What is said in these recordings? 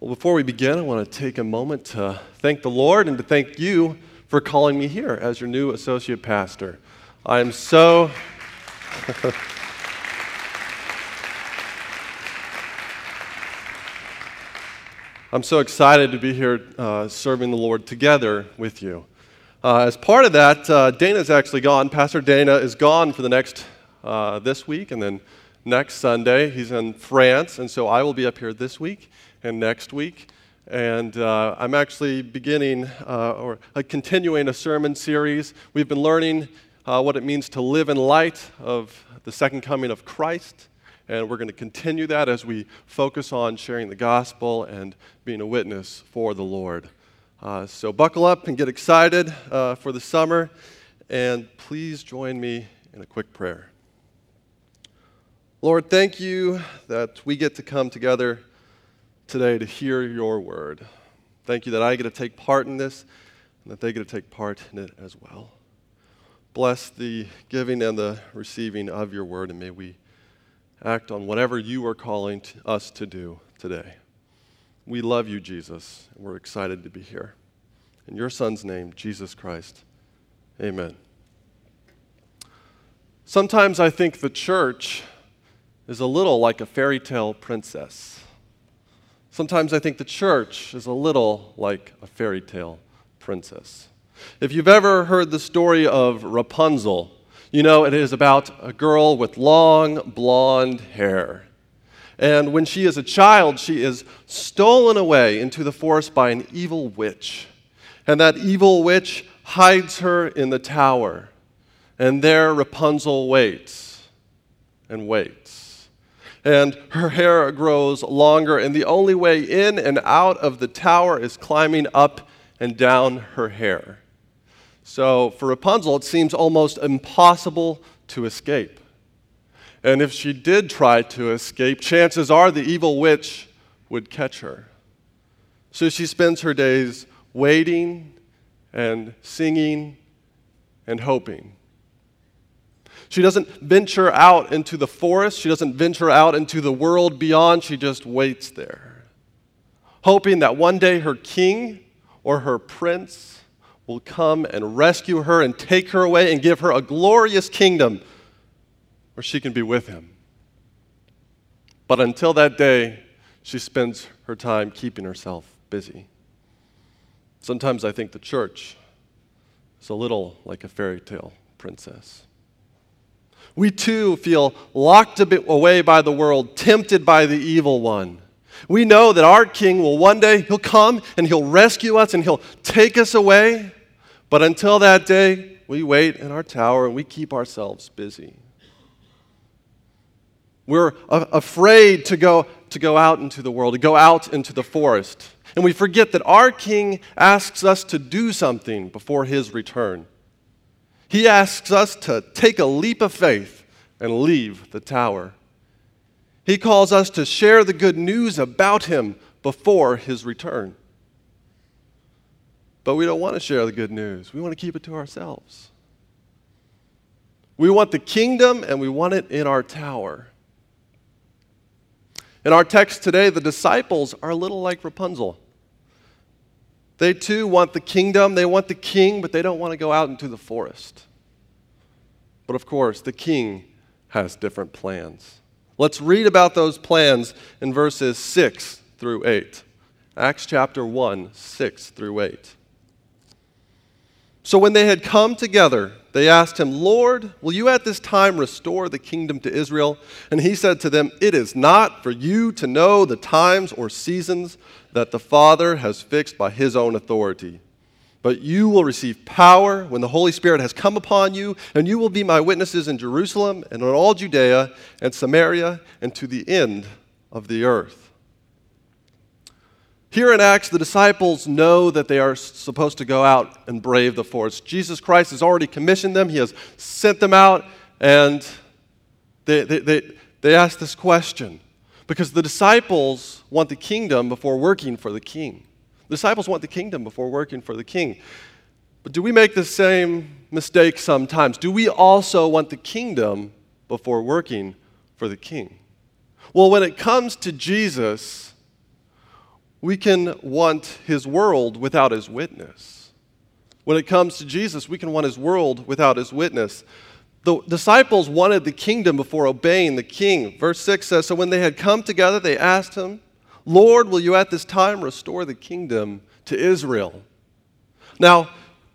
Well, before we begin, I want to take a moment to thank the Lord and to thank you for calling me here as your new associate pastor. I am so. I'm so excited to be here uh, serving the Lord together with you. Uh, as part of that, uh, Dana's actually gone. Pastor Dana is gone for the next uh, this week and then next Sunday. He's in France, and so I will be up here this week and next week. And uh, I'm actually beginning uh, or uh, continuing a sermon series. We've been learning uh, what it means to live in light of the second coming of Christ. And we're going to continue that as we focus on sharing the gospel and being a witness for the Lord. Uh, so buckle up and get excited uh, for the summer. And please join me in a quick prayer. Lord, thank you that we get to come together today to hear your word. Thank you that I get to take part in this and that they get to take part in it as well. Bless the giving and the receiving of your word, and may we act on whatever you are calling to us to do today. We love you, Jesus, and we're excited to be here. In your Son's name, Jesus Christ, amen. Sometimes I think the church is a little like a fairy tale princess. Sometimes I think the church is a little like a fairy tale princess. If you've ever heard the story of Rapunzel, you know it is about a girl with long blonde hair. And when she is a child, she is stolen away into the forest by an evil witch. And that evil witch hides her in the tower. And there Rapunzel waits and waits and her hair grows longer, and the only way in and out of the tower is climbing up and down her hair. So for Rapunzel, it seems almost impossible to escape. And if she did try to escape, chances are the evil witch would catch her. So she spends her days waiting and singing and hoping. She doesn't venture out into the forest. She doesn't venture out into the world beyond. She just waits there, hoping that one day her king or her prince will come and rescue her and take her away and give her a glorious kingdom where she can be with him. But until that day, she spends her time keeping herself busy. Sometimes I think the church is a little like a fairy tale princess we too feel locked a away by the world, tempted by the evil one. We know that our king will one day, he'll come and he'll rescue us and he'll take us away. But until that day, we wait in our tower and we keep ourselves busy. We're afraid to go, to go out into the world, to go out into the forest. And we forget that our king asks us to do something before his return. He asks us to take a leap of faith and leave the tower. He calls us to share the good news about him before his return. But we don't want to share the good news. We want to keep it to ourselves. We want the kingdom and we want it in our tower. In our text today, the disciples are a little like Rapunzel. They too want the kingdom, they want the king, but they don't want to go out into the forest. But of course, the king has different plans. Let's read about those plans in verses 6 through 8. Acts chapter 1, 6 through 8. So when they had come together, they asked him, Lord, will you at this time restore the kingdom to Israel? And he said to them, It is not for you to know the times or seasons that the Father has fixed by his own authority. But you will receive power when the Holy Spirit has come upon you, and you will be my witnesses in Jerusalem and in all Judea and Samaria and to the end of the earth. Here in Acts, the disciples know that they are supposed to go out and brave the forest. Jesus Christ has already commissioned them, He has sent them out, and they, they, they, they ask this question because the disciples want the kingdom before working for the king. The disciples want the kingdom before working for the king. But do we make the same mistake sometimes? Do we also want the kingdom before working for the king? Well, when it comes to Jesus, we can want his world without his witness. When it comes to Jesus, we can want his world without his witness. The disciples wanted the kingdom before obeying the king. Verse 6 says So when they had come together, they asked him, Lord, will you at this time restore the kingdom to Israel? Now,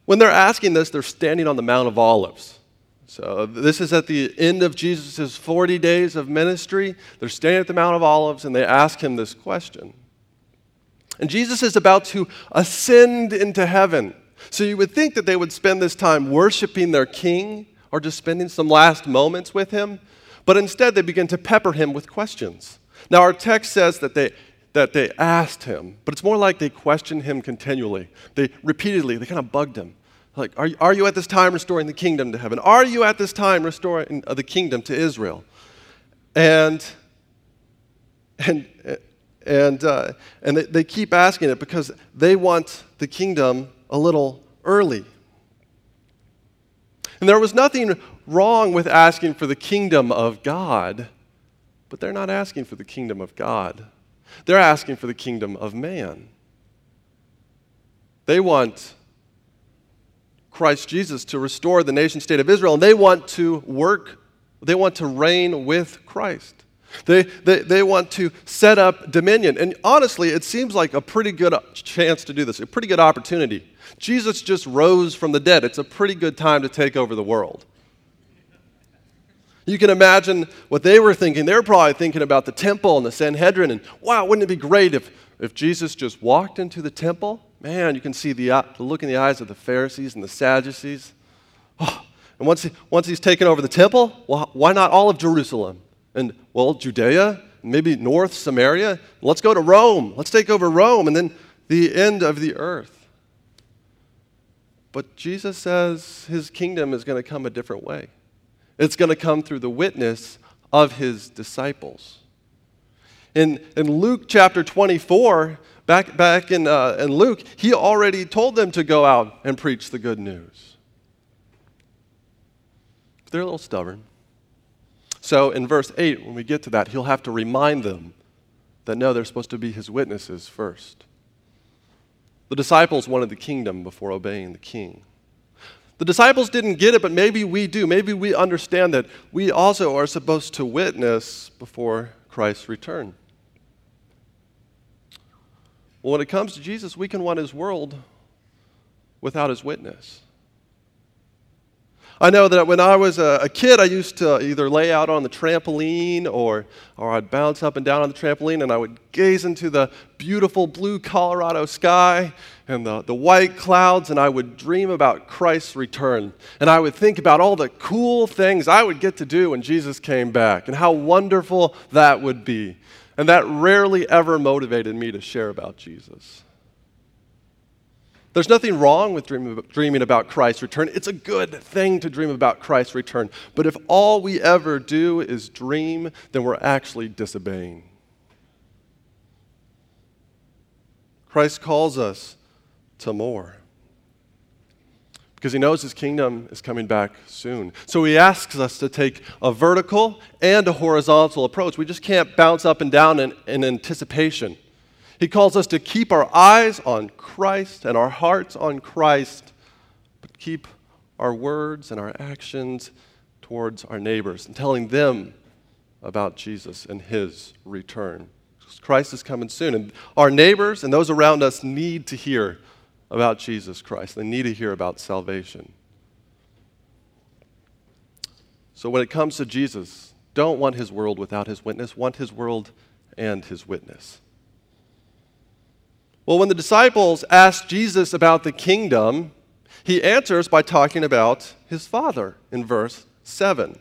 when they're asking this, they're standing on the Mount of Olives. So, this is at the end of Jesus' 40 days of ministry. They're standing at the Mount of Olives and they ask him this question. And Jesus is about to ascend into heaven. So, you would think that they would spend this time worshiping their king or just spending some last moments with him. But instead, they begin to pepper him with questions. Now, our text says that they, that they asked him, but it's more like they questioned him continually. They repeatedly, they kind of bugged him. Like, are, are you at this time restoring the kingdom to heaven? Are you at this time restoring uh, the kingdom to Israel? And, and, and, uh, and they, they keep asking it because they want the kingdom a little early. And there was nothing wrong with asking for the kingdom of God, but they're not asking for the kingdom of God. They're asking for the kingdom of man. They want Christ Jesus to restore the nation state of Israel, and they want to work, they want to reign with Christ. They, they, they want to set up dominion. And honestly, it seems like a pretty good chance to do this, a pretty good opportunity. Jesus just rose from the dead. It's a pretty good time to take over the world. You can imagine what they were thinking. They're probably thinking about the temple and the Sanhedrin, and wow, wouldn't it be great if, if Jesus just walked into the temple Man, you can see the, uh, the look in the eyes of the Pharisees and the Sadducees. Oh, and once, he, once he's taken over the temple, well, why not all of Jerusalem? And, well, Judea, maybe North Samaria. Let's go to Rome. Let's take over Rome, and then the end of the earth. But Jesus says his kingdom is going to come a different way. It's going to come through the witness of his disciples. In, in Luke chapter 24, Back, back in, uh, in Luke, he already told them to go out and preach the good news. They're a little stubborn. So in verse 8, when we get to that, he'll have to remind them that no, they're supposed to be his witnesses first. The disciples wanted the kingdom before obeying the king. The disciples didn't get it, but maybe we do. Maybe we understand that we also are supposed to witness before Christ's return. Well, when it comes to Jesus, we can want his world without his witness. I know that when I was a, kid, I used to either lay out on the trampoline or, or I'd bounce up and down on the trampoline and I would gaze into the beautiful blue Colorado sky and the, the white clouds and I would dream about Christ's return. And I would think about all the cool things I would get to do when Jesus came back and how wonderful that would be. And that rarely ever motivated me to share about Jesus. There's nothing wrong with dreaming about Christ's return. It's a good thing to dream about Christ's return. But if all we ever do is dream, then we're actually disobeying. Christ calls us to more because he knows his kingdom is coming back soon. So he asks us to take a vertical and a horizontal approach. We just can't bounce up and down in, in, anticipation. He calls us to keep our eyes on Christ and our hearts on Christ, but keep our words and our actions towards our neighbors and telling them about Jesus and his return. Christ is coming soon, and our neighbors and those around us need to hear about Jesus Christ. They need to hear about salvation. So when it comes to Jesus, don't want his world without his witness, want his world and his witness. Well, when the disciples asked Jesus about the kingdom, he answers by talking about his Father in verse 7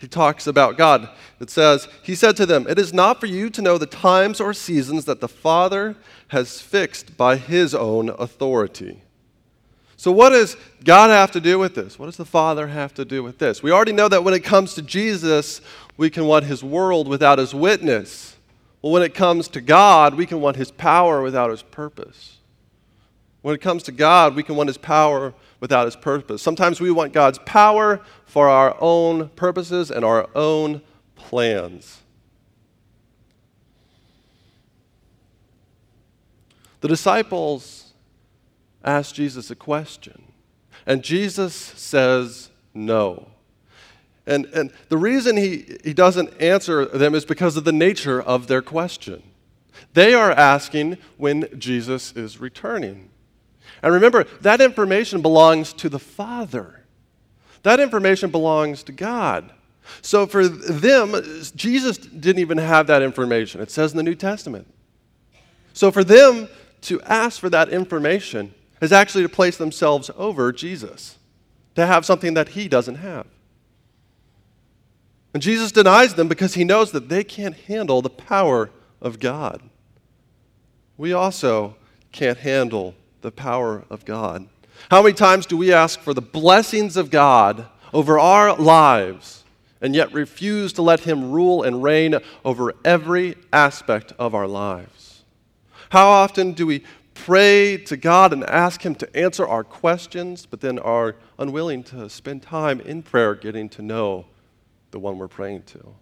he talks about God. It says, He said to them, It is not for you to know the times or seasons that the Father has fixed by His own authority. So, what does God have to do with this? What does the Father have to do with this? We already know that when it comes to Jesus, we can want His world without His witness. Well, when it comes to God, we can want His power without His purpose. When it comes to God, we can want His power without His purpose. Sometimes we want God's power for our own purposes and our own plans. The disciples ask Jesus a question, and Jesus says no. And, and the reason he, he doesn't answer them is because of the nature of their question. They are asking when Jesus is returning. And remember, that information belongs to the Father. That information belongs to God. So for them, Jesus didn't even have that information. It says in the New Testament. So for them to ask for that information is actually to place themselves over Jesus, to have something that he doesn't have. And Jesus denies them because he knows that they can't handle the power of God. We also can't handle the power of God. How many times do we ask for the blessings of God over our lives and yet refuse to let Him rule and reign over every aspect of our lives? How often do we pray to God and ask Him to answer our questions, but then are unwilling to spend time in prayer getting to know the one we're praying to?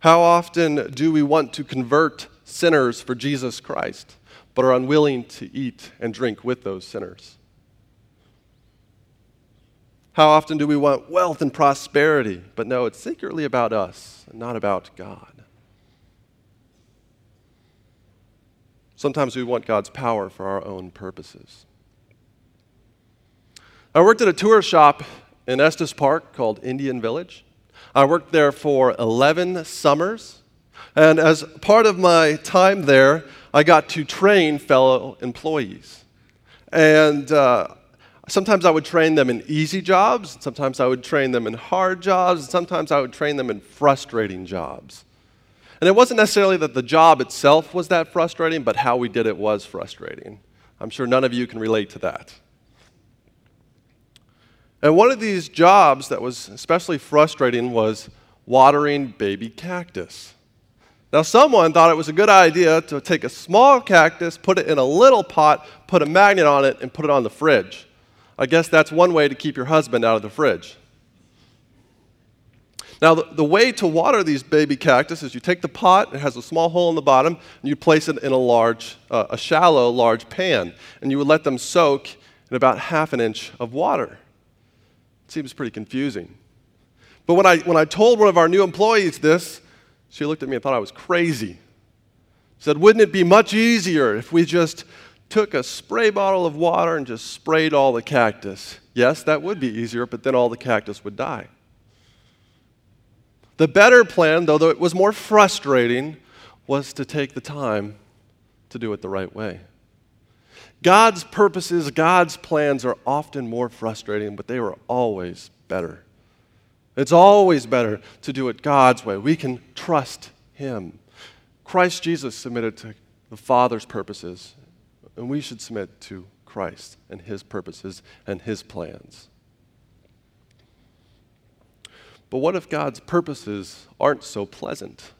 How often do we want to convert sinners for Jesus Christ, but are unwilling to eat and drink with those sinners? How often do we want wealth and prosperity, but no, it's secretly about us and not about God? Sometimes we want God's power for our own purposes. I worked at a tour shop in Estes Park called Indian Village. I worked there for 11 summers. And as part of my time there, I got to train fellow employees. And uh, sometimes I would train them in easy jobs, sometimes I would train them in hard jobs, and sometimes I would train them in frustrating jobs. And it wasn't necessarily that the job itself was that frustrating, but how we did it was frustrating. I'm sure none of you can relate to that. And one of these jobs that was especially frustrating was watering baby cactus. Now, someone thought it was a good idea to take a small cactus, put it in a little pot, put a magnet on it, and put it on the fridge. I guess that's one way to keep your husband out of the fridge. Now, the, the, way to water these baby cactus is you take the pot, it has a small hole in the bottom, and you place it in a large, uh, a shallow, large pan, and you would let them soak in about half an inch of water. Seems pretty confusing. But when I, when I told one of our new employees this, she looked at me and thought I was crazy. She said, Wouldn't it be much easier if we just took a spray bottle of water and just sprayed all the cactus? Yes, that would be easier, but then all the cactus would die. The better plan, though, though it was more frustrating, was to take the time to do it the right way. God's purposes, God's plans are often more frustrating, but they are always better. It's always better to do it God's way. We can trust Him. Christ Jesus submitted to the Father's purposes, and we should submit to Christ and His purposes and His plans. But what if God's purposes aren't so pleasant?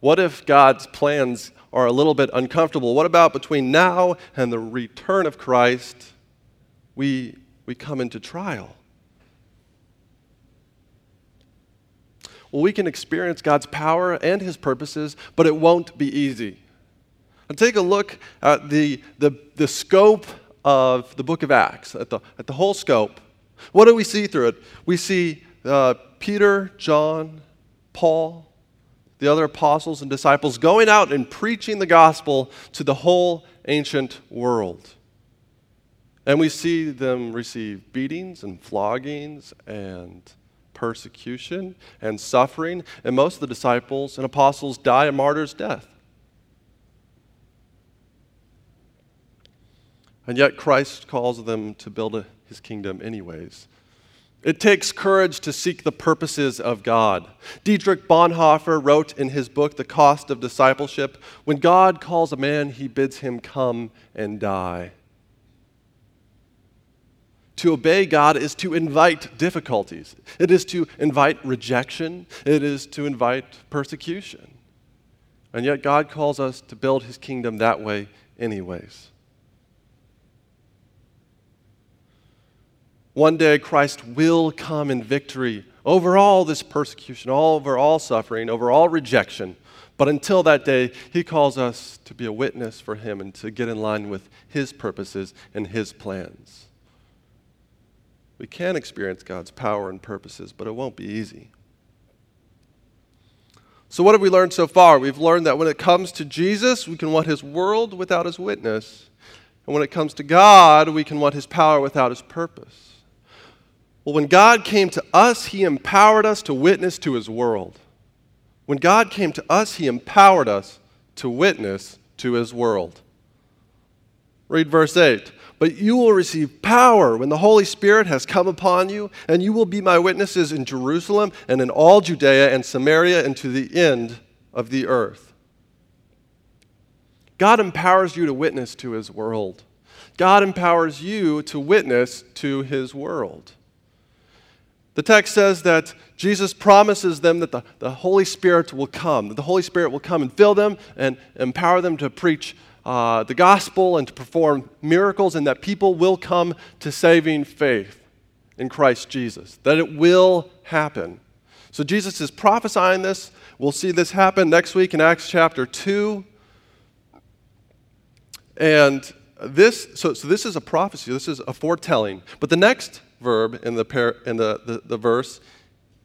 What if God's plans are a little bit uncomfortable? What about between now and the return of Christ, we, we come into trial? Well, we can experience God's power and His purposes, but it won't be easy. And take a look at the, the, the scope of the book of Acts, at the, at the whole scope. What do we see through it? We see uh, Peter, John, Paul, the other apostles and disciples going out and preaching the gospel to the whole ancient world. And we see them receive beatings and floggings and persecution and suffering, and most of the disciples and apostles die a martyr's death. And yet Christ calls them to build a, his kingdom anyways. It takes courage to seek the purposes of God. Dietrich Bonhoeffer wrote in his book, The Cost of Discipleship When God calls a man, he bids him come and die. To obey God is to invite difficulties, it is to invite rejection, it is to invite persecution. And yet, God calls us to build his kingdom that way, anyways. One day, Christ will come in victory over all this persecution, all over all suffering, over all rejection. But until that day, he calls us to be a witness for him and to get in line with his purposes and his plans. We can experience God's power and purposes, but it won't be easy. So, what have we learned so far? We've learned that when it comes to Jesus, we can want his world without his witness. And when it comes to God, we can want his power without his purpose. Well, when God came to us, he empowered us to witness to his world. When God came to us, he empowered us to witness to his world. Read verse 8. But you will receive power when the Holy Spirit has come upon you, and you will be my witnesses in Jerusalem and in all Judea and Samaria and to the end of the earth. God empowers you to witness to his world. God empowers you to witness to his world. The text says that Jesus promises them that the, the Holy Spirit will come, that the Holy Spirit will come and fill them and empower them to preach uh, the gospel and to perform miracles, and that people will come to saving faith in Christ Jesus, that it will happen. So Jesus is prophesying this. We'll see this happen next week in Acts chapter 2. And this, so, so this is a prophecy, this is a foretelling. But the next verb in the, par, in the, the, the verse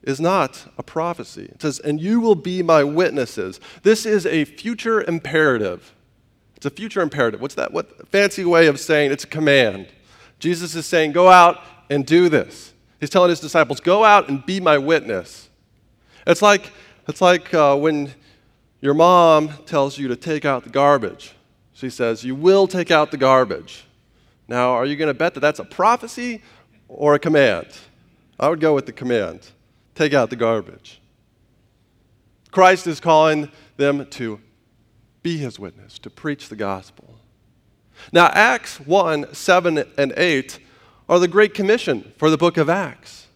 is not a prophecy. It says, and you will be my witnesses. This is a future imperative. It's a future imperative. What's that? What fancy way of saying it's a command? Jesus is saying, Go out and do this. He's telling his disciples, Go out and be my witness. It's like, it's like uh, when your mom tells you to take out the garbage. She says, You will take out the garbage. Now, are you going to bet that that's a prophecy or a command? I would go with the command take out the garbage. Christ is calling them to be his witness, to preach the gospel. Now, Acts 1 7 and 8 are the Great Commission for the book of Acts.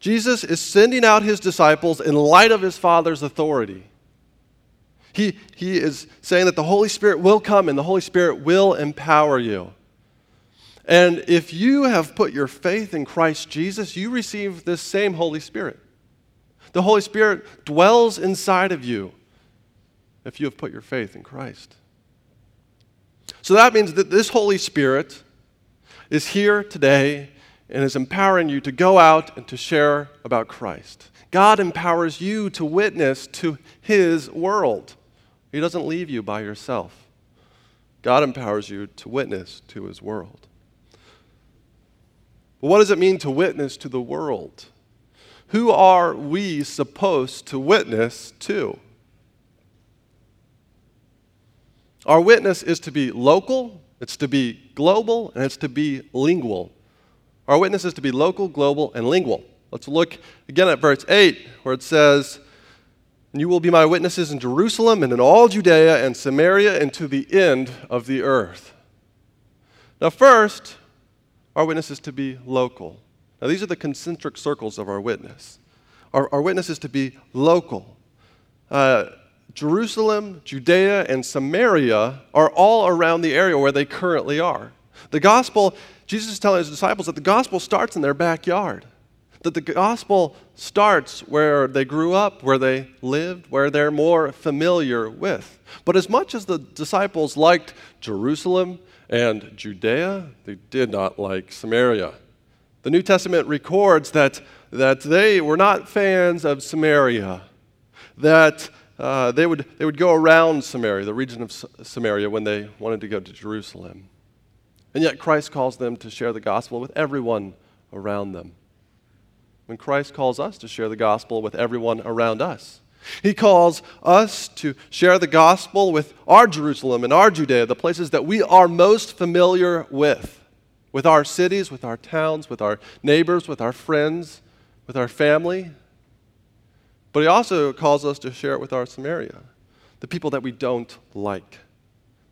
Jesus is sending out his disciples in light of his Father's authority. He, he is saying that the Holy Spirit will come and the Holy Spirit will empower you. And if you have put your faith in Christ Jesus, you receive this same Holy Spirit. The Holy Spirit dwells inside of you if you have put your faith in Christ. So that means that this Holy Spirit is here today and is empowering you to go out and to share about Christ. God empowers you to witness to His world. He doesn't leave you by yourself. God empowers you to witness to His world. But what does it mean to witness to the world? Who are we supposed to witness to? Our witness is to be local, it's to be global, and it's to be lingual. Our witness is to be local, global, and lingual. Let's look again at verse 8, where it says, And you will be my witnesses in Jerusalem and in all Judea and Samaria and to the end of the earth. Now, first, our witness is to be local. Now, these are the concentric circles of our witness. Our, our witness is to be local. Uh, Jerusalem, Judea, and Samaria are all around the area where they currently are. The gospel, Jesus is telling his disciples that the gospel starts in their backyard, that the gospel starts where they grew up, where they lived, where they're more familiar with. But as much as the disciples liked Jerusalem and Judea, they did not like Samaria. The New Testament records that, that they were not fans of Samaria, that uh, they, would, they would go around Samaria, the region of Samaria, when they wanted to go to Jerusalem. And yet Christ calls them to share the gospel with everyone around them. When Christ calls us to share the gospel with everyone around us, he calls us to share the gospel with our Jerusalem and our Judea, the places that we are most familiar with, with our cities, with our towns, with our neighbors, with our friends, with our family. But he also calls us to share it with our Samaria, the people that we don't like,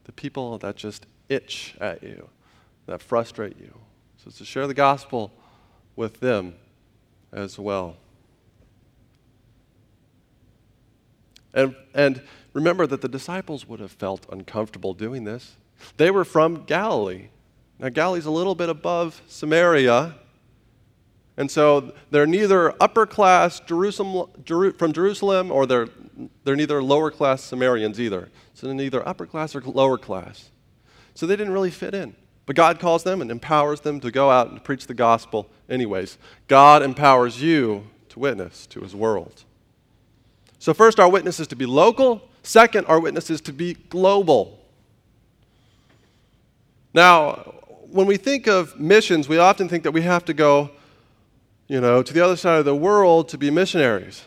the people that just itch at you, that frustrate you. So to share the gospel with them as well. And, and remember that the disciples would have felt uncomfortable doing this. They were from Galilee. Now, Galilee's a little bit above Samaria, And so they're neither upper class Jerusalem, from Jerusalem or they're, they're neither lower class Samaritans either. So they're neither upper class or lower class. So they didn't really fit in. But God calls them and empowers them to go out and preach the gospel anyways. God empowers you to witness to his world. So, first, our witness is to be local. Second, our witness is to be global. Now, when we think of missions, we often think that we have to go, you know, to the other side of the world to be missionaries.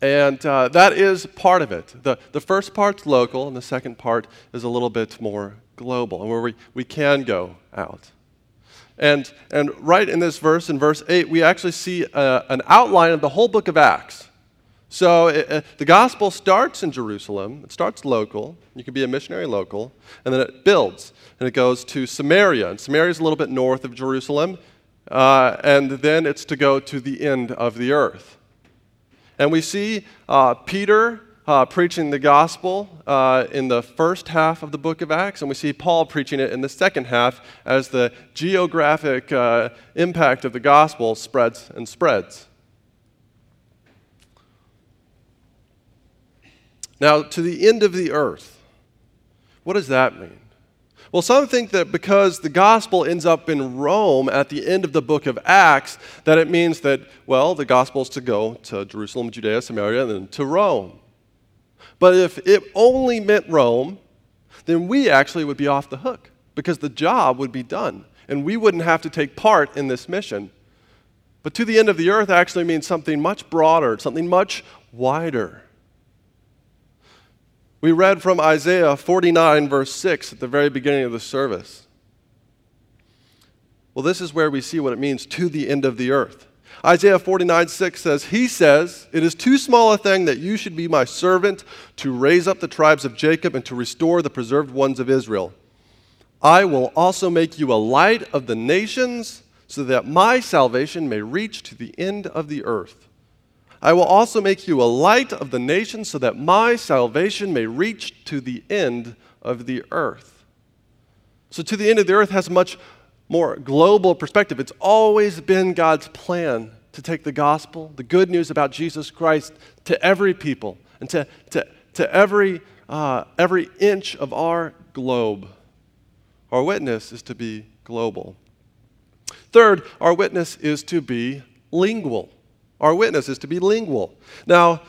And uh, that is part of it. The, the first part's local, and the second part is a little bit more global, and where we, we can go out. And, and right in this verse, in verse 8, we actually see a, uh, an outline of the whole book of Acts. So it, uh, the gospel starts in Jerusalem, it starts local. You can be a missionary local, and then it builds, and it goes to Samaria. And Samaria is a little bit north of Jerusalem, uh, and then it's to go to the end of the earth. And we see uh, Peter uh, preaching the gospel uh, in the first half of the book of Acts, and we see Paul preaching it in the second half as the geographic uh, impact of the gospel spreads and spreads. Now, to the end of the earth, what does that mean? Well, some think that because the gospel ends up in Rome at the end of the book of Acts, that it means that, well, the gospel is to go to Jerusalem, Judea, Samaria, and then to Rome. But if it only meant Rome, then we actually would be off the hook because the job would be done and we wouldn't have to take part in this mission. But to the end of the earth actually means something much broader, something much wider. We read from Isaiah 49, verse 6, at the very beginning of the service. Well, this is where we see what it means to the end of the earth. Isaiah 49 6 says, He says, It is too small a thing that you should be my servant to raise up the tribes of Jacob and to restore the preserved ones of Israel. I will also make you a light of the nations so that my salvation may reach to the end of the earth. I will also make you a light of the nations so that my salvation may reach to the end of the earth. So, to the end of the earth has a much more global perspective. It's always been God's plan to take the gospel, the good news about Jesus Christ, to every people and to, to, to every, uh, every inch of our globe. Our witness is to be global. Third, our witness is to be lingual. Our witness is to be lingual. Now,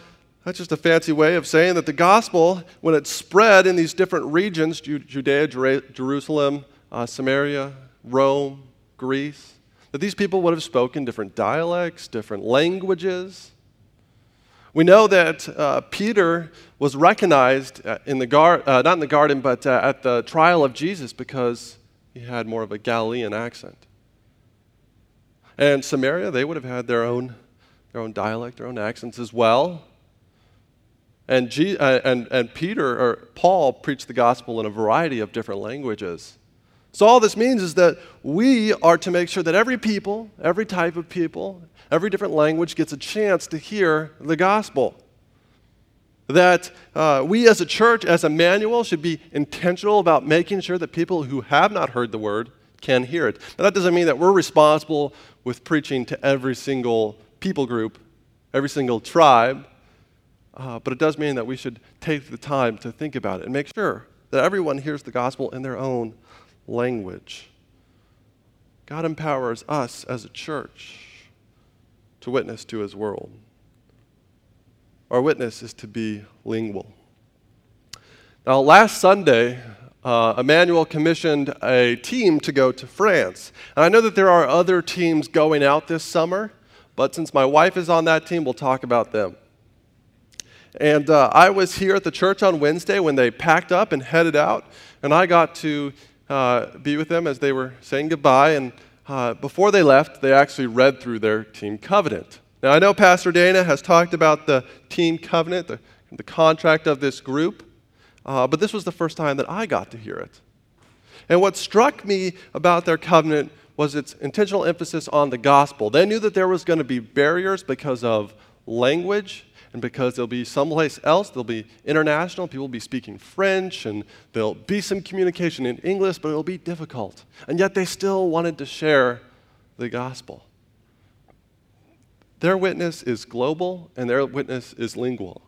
that's just a fancy way of saying that the gospel, when it spread in these different regions Judea, Jerusalem, uh, Samaria, Rome, Greece, that these people would have spoken different dialects, different languages. We know that uh, Peter was recognized uh, in the gar- uh, not in the garden, but uh, at the trial of Jesus because he had more of a Galilean accent. And Samaria, they would have had their own, their own dialect, their own accents as well. And, G- uh, and, and Peter or Paul preached the gospel in a variety of different languages. So, all this means is that we are to make sure that every people, every type of people, every different language gets a chance to hear the gospel. That uh, we as a church, as Emmanuel, should be intentional about making sure that people who have not heard the word can hear it. Now, that doesn't mean that we're responsible with preaching to every single people group, every single tribe, uh, but it does mean that we should take the time to think about it and make sure that everyone hears the gospel in their own language. God empowers us as a church to witness to his world. Our witness is to be lingual. Now, last Sunday, uh, Emmanuel commissioned a team to go to France. And I know that there are other teams going out this summer, but since my wife is on that team, we'll talk about them. And uh, I was here at the church on Wednesday when they packed up and headed out, and I got to uh, be with them as they were saying goodbye. And uh, before they left, they actually read through their team covenant. Now, I know Pastor Dana has talked about the team covenant, the, the contract of this group, uh, but this was the first time that I got to hear it. And what struck me about their covenant was its intentional emphasis on the gospel. They knew that there was going to be barriers because of language and because there'll be someplace else, there'll be international, people will be speaking French, and there'll be some communication in English, but it'll be difficult. And yet they still wanted to share the gospel. their witness is global and their witness is lingual.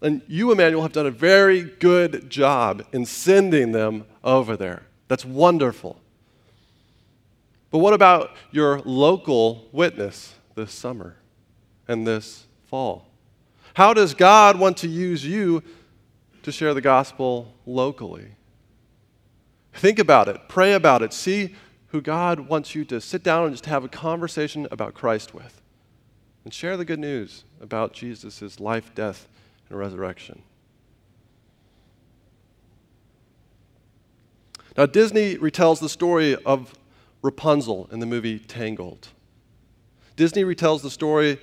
And you, Emmanuel, have done a very good job in sending them over there. That's wonderful. But what about your local witness this summer and this fall? How does God want to use you to share the gospel locally? Think about it, pray about it, see who God wants you to sit down and just have a conversation about Christ with. And share the good news about Jesus' life, death, and resurrection. Now, Disney retells the story of Rapunzel in the movie Tangled. Disney retells the story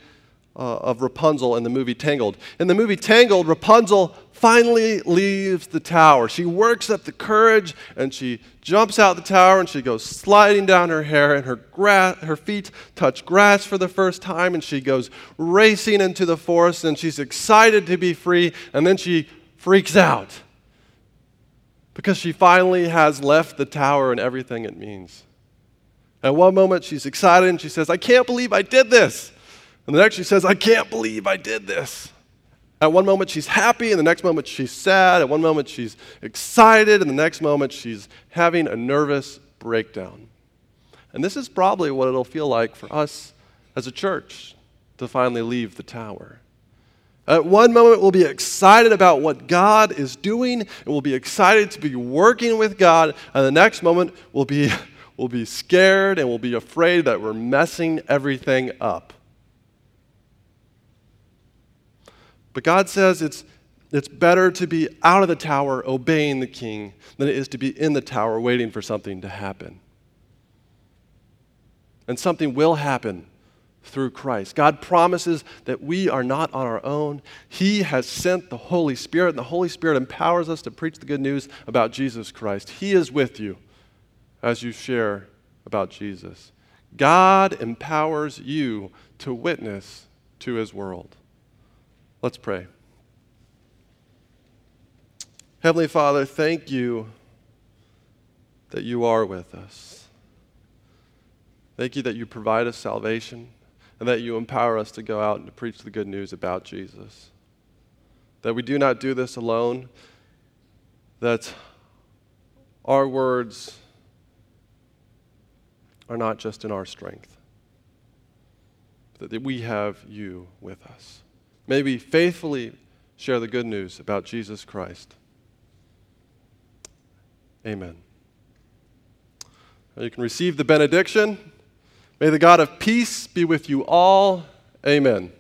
uh, of Rapunzel in the movie Tangled. In the movie Tangled, Rapunzel finally leaves the tower. She works up the courage and she jumps out the tower and she goes sliding down her hair and her, gra- her feet touch grass for the first time and she goes racing into the forest and she's excited to be free and then she freaks out because she finally has left the tower and everything it means. At one moment, she's excited and she says, I can't believe I did this. And the next, she says, I can't believe I did this. At one moment, she's happy, and the next moment, she's sad. At one moment, she's excited, and the next moment, she's having a nervous breakdown. And this is probably what it'll feel like for us as a church to finally leave the tower. At one moment, we'll be excited about what God is doing, and we'll be excited to be working with God, and the next moment, we'll be, we'll be scared and we'll be afraid that we're messing everything up. But God says it's, it's better to be out of the tower obeying the king than it is to be in the tower waiting for something to happen. And something will happen through Christ. God promises that we are not on our own. He has sent the Holy Spirit, and the Holy Spirit empowers us to preach the good news about Jesus Christ. He is with you as you share about Jesus. God empowers you to witness to his world. Let's pray. Heavenly Father, thank you that you are with us. Thank you that you provide us salvation and that you empower us to go out and to preach the good news about Jesus. That we do not do this alone, that our words are not just in our strength, but that we have you with us. May we faithfully share the good news about Jesus Christ. Amen. You can receive the benediction. May the God of peace be with you all. Amen.